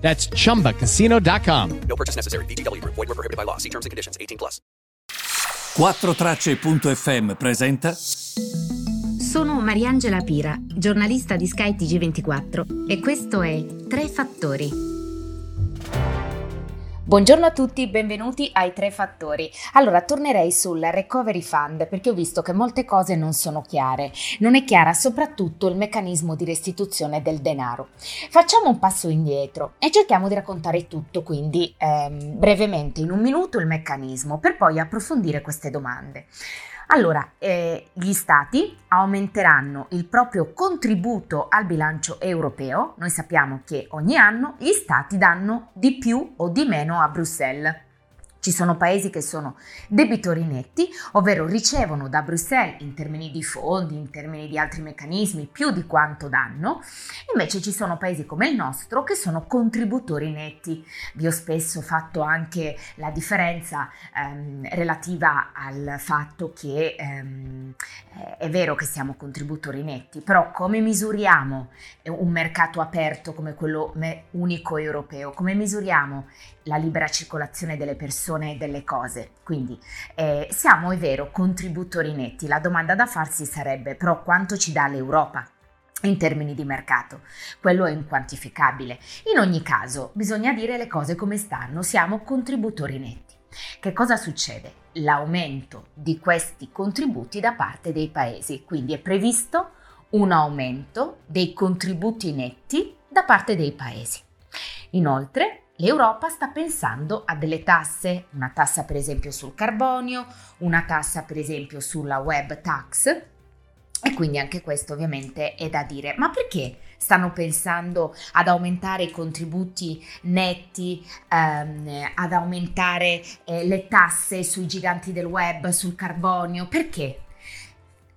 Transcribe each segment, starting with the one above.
That's chumbacasino.com. No purchase necessary. VGW Group. Void were prohibited by law. See terms and conditions. 18 plus. 4Tracce.fm presenta Sono Mariangela Pira, giornalista di Sky TG24 e questo è Tre Fattori. Buongiorno a tutti, benvenuti ai Tre Fattori. Allora, tornerei sul Recovery Fund perché ho visto che molte cose non sono chiare. Non è chiara soprattutto il meccanismo di restituzione del denaro. Facciamo un passo indietro e cerchiamo di raccontare tutto, quindi ehm, brevemente in un minuto il meccanismo per poi approfondire queste domande. Allora, eh, gli stati aumenteranno il proprio contributo al bilancio europeo. Noi sappiamo che ogni anno gli stati danno di più o di meno a Bruxelles. Ci sono paesi che sono debitori netti, ovvero ricevono da Bruxelles in termini di fondi, in termini di altri meccanismi, più di quanto danno. Invece ci sono paesi come il nostro che sono contributori netti. Vi ho spesso fatto anche la differenza ehm, relativa al fatto che ehm, è vero che siamo contributori netti, però come misuriamo un mercato aperto come quello unico europeo? Come misuriamo la libera circolazione delle persone e delle cose. Quindi eh, siamo, è vero, contributori netti. La domanda da farsi sarebbe però quanto ci dà l'Europa? in termini di mercato. Quello è inquantificabile. In ogni caso, bisogna dire le cose come stanno, siamo contributori netti. Che cosa succede? L'aumento di questi contributi da parte dei paesi, quindi è previsto un aumento dei contributi netti da parte dei paesi. Inoltre, L'Europa sta pensando a delle tasse, una tassa per esempio sul carbonio, una tassa per esempio sulla web tax e quindi anche questo ovviamente è da dire. Ma perché stanno pensando ad aumentare i contributi netti, ehm, ad aumentare eh, le tasse sui giganti del web, sul carbonio? Perché?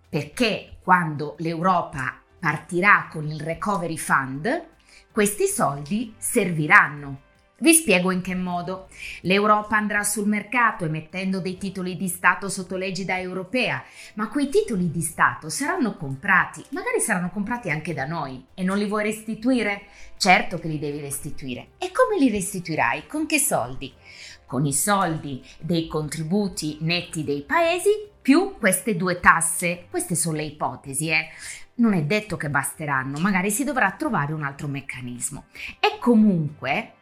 Perché quando l'Europa partirà con il Recovery Fund, questi soldi serviranno vi spiego in che modo. L'Europa andrà sul mercato emettendo dei titoli di Stato sotto l'egida europea, ma quei titoli di Stato saranno comprati, magari saranno comprati anche da noi e non li vuoi restituire? Certo che li devi restituire. E come li restituirai? Con che soldi? Con i soldi dei contributi netti dei paesi più queste due tasse. Queste sono le ipotesi, eh non è detto che basteranno, magari si dovrà trovare un altro meccanismo. E comunque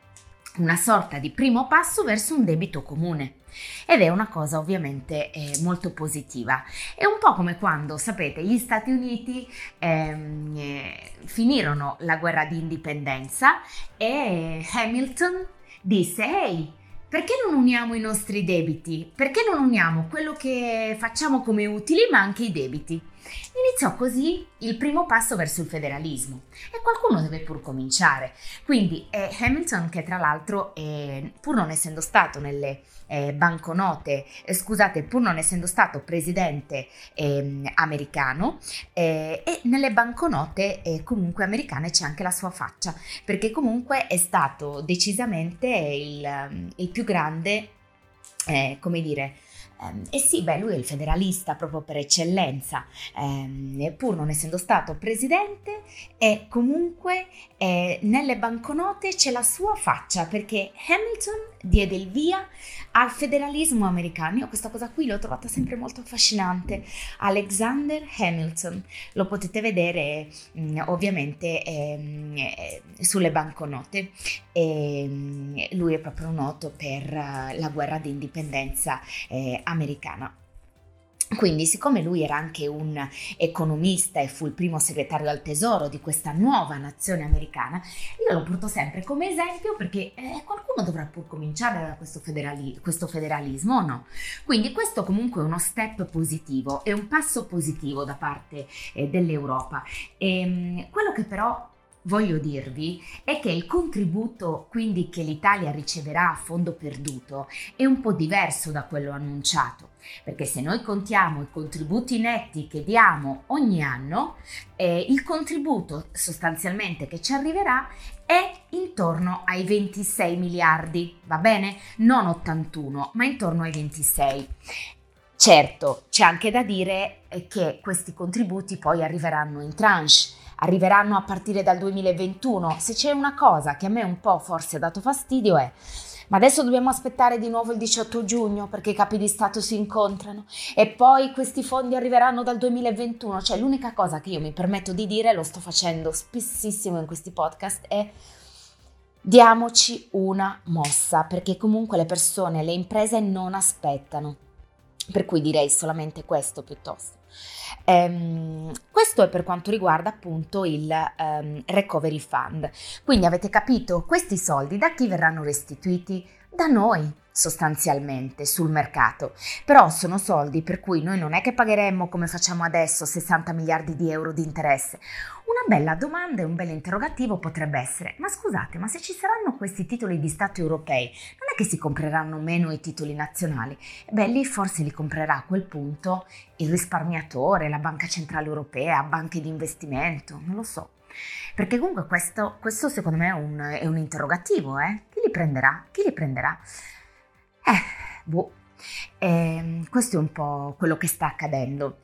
una sorta di primo passo verso un debito comune. Ed è una cosa ovviamente eh, molto positiva. È un po' come quando, sapete, gli Stati Uniti ehm, eh, finirono la guerra di indipendenza e Hamilton disse, ehi, perché non uniamo i nostri debiti? Perché non uniamo quello che facciamo come utili ma anche i debiti? Iniziò così il primo passo verso il federalismo e qualcuno deve pur cominciare. Quindi eh, Hamilton, che tra l'altro, eh, pur non essendo stato nelle eh, banconote, eh, scusate, pur non essendo stato presidente ehm, americano, eh, e nelle banconote eh, comunque americane c'è anche la sua faccia, perché comunque è stato decisamente il, il più grande, come dire, e sì, beh, lui è il federalista proprio per eccellenza, um, pur non essendo stato presidente, e comunque eh, nelle banconote c'è la sua faccia perché Hamilton diede il via al federalismo americano. Io questa cosa qui l'ho trovata sempre molto affascinante. Alexander Hamilton, lo potete vedere mm, ovviamente eh, sulle banconote. E, mm, lui è proprio noto per uh, la guerra di indipendenza eh, americana. Quindi, siccome lui era anche un economista e fu il primo segretario al tesoro di questa nuova nazione americana, io lo porto sempre come esempio perché eh, qualcuno dovrà pur cominciare da questo, federali- questo federalismo o no? Quindi questo comunque è uno step positivo, è un passo positivo da parte eh, dell'Europa. E, ehm, quello che però voglio dirvi è che il contributo quindi che l'Italia riceverà a fondo perduto è un po' diverso da quello annunciato, perché se noi contiamo i contributi netti che diamo ogni anno, eh, il contributo sostanzialmente che ci arriverà è intorno ai 26 miliardi, va bene? Non 81, ma intorno ai 26. Certo, c'è anche da dire eh, che questi contributi poi arriveranno in tranche arriveranno a partire dal 2021. Se c'è una cosa che a me un po' forse ha dato fastidio è ma adesso dobbiamo aspettare di nuovo il 18 giugno perché i capi di Stato si incontrano e poi questi fondi arriveranno dal 2021. Cioè l'unica cosa che io mi permetto di dire, lo sto facendo spessissimo in questi podcast, è diamoci una mossa perché comunque le persone, le imprese non aspettano. Per cui direi solamente questo piuttosto. Ehm, questo è per quanto riguarda appunto il um, Recovery Fund. Quindi avete capito, questi soldi da chi verranno restituiti? Da noi sostanzialmente sul mercato, però sono soldi per cui noi non è che pagheremmo come facciamo adesso 60 miliardi di euro di interesse. Una bella domanda e un bel interrogativo potrebbe essere, ma scusate, ma se ci saranno questi titoli di Stato europei, non è che si compreranno meno i titoli nazionali? Beh, lì forse li comprerà a quel punto il risparmiatore, la Banca Centrale Europea, banche di investimento, non lo so. Perché comunque questo, questo secondo me è un, è un interrogativo, eh? Chi li prenderà? Chi li prenderà? Eh, boh, eh, questo è un po' quello che sta accadendo.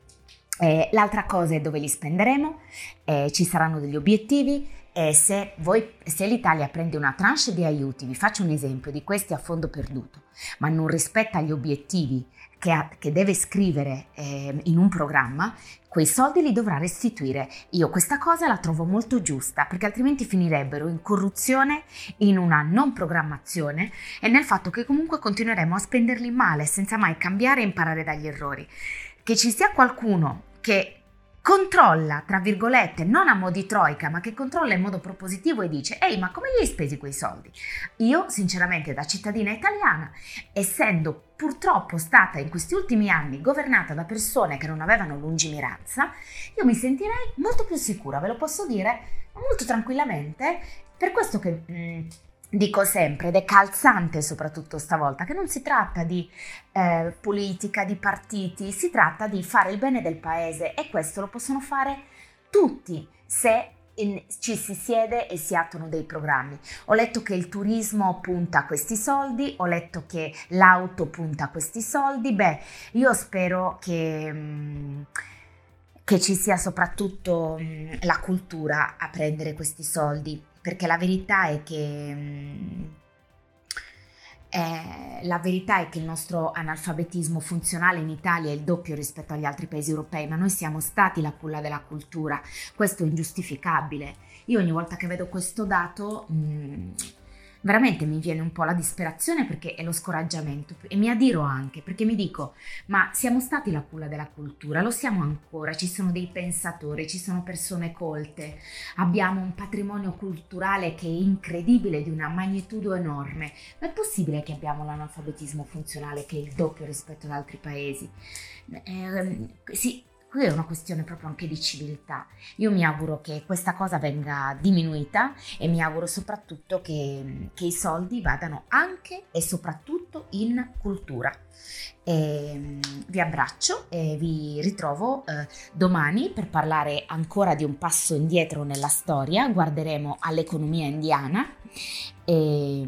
Eh, l'altra cosa è dove li spenderemo, eh, ci saranno degli obiettivi e se, voi, se l'Italia prende una tranche di aiuti, vi faccio un esempio di questi a fondo perduto, ma non rispetta gli obiettivi che, ha, che deve scrivere eh, in un programma, quei soldi li dovrà restituire. Io questa cosa la trovo molto giusta perché altrimenti finirebbero in corruzione, in una non programmazione e nel fatto che comunque continueremo a spenderli male senza mai cambiare e imparare dagli errori. Che ci sia qualcuno che controlla, tra virgolette, non a mo' di troica, ma che controlla in modo propositivo e dice, ehi, ma come li hai spesi quei soldi? Io, sinceramente, da cittadina italiana, essendo purtroppo stata in questi ultimi anni governata da persone che non avevano lungimiranza, io mi sentirei molto più sicura, ve lo posso dire, molto tranquillamente, per questo che... Mm, dico sempre, ed è calzante soprattutto stavolta, che non si tratta di eh, politica, di partiti, si tratta di fare il bene del paese e questo lo possono fare tutti se in, ci si siede e si attuano dei programmi. Ho letto che il turismo punta a questi soldi, ho letto che l'auto punta a questi soldi, beh, io spero che... Mh, che ci sia soprattutto mh, la cultura a prendere questi soldi perché la verità è che eh, la verità è che il nostro analfabetismo funzionale in Italia è il doppio rispetto agli altri paesi europei, ma noi siamo stati la culla della cultura, questo è ingiustificabile. Io ogni volta che vedo questo dato mh, mm, veramente mi viene un po' la disperazione perché è lo scoraggiamento e mi adiro anche perché mi dico ma siamo stati la culla della cultura, lo siamo ancora, ci sono dei pensatori, ci sono persone colte, abbiamo un patrimonio culturale che è incredibile di una magnitudo enorme, ma è possibile che abbiamo l'analfabetismo funzionale che è il doppio rispetto ad altri paesi? Eh, sì, Qui è una questione proprio anche di civiltà. Io mi auguro che questa cosa venga diminuita e mi auguro soprattutto che, che i soldi vadano anche e soprattutto in cultura. E, ehm, vi abbraccio e vi ritrovo eh, domani per parlare ancora di un passo indietro nella storia. Guarderemo all'economia indiana e,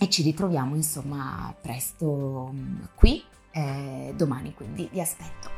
e ci ritroviamo insomma presto mm, qui eh, domani, quindi vi aspetto.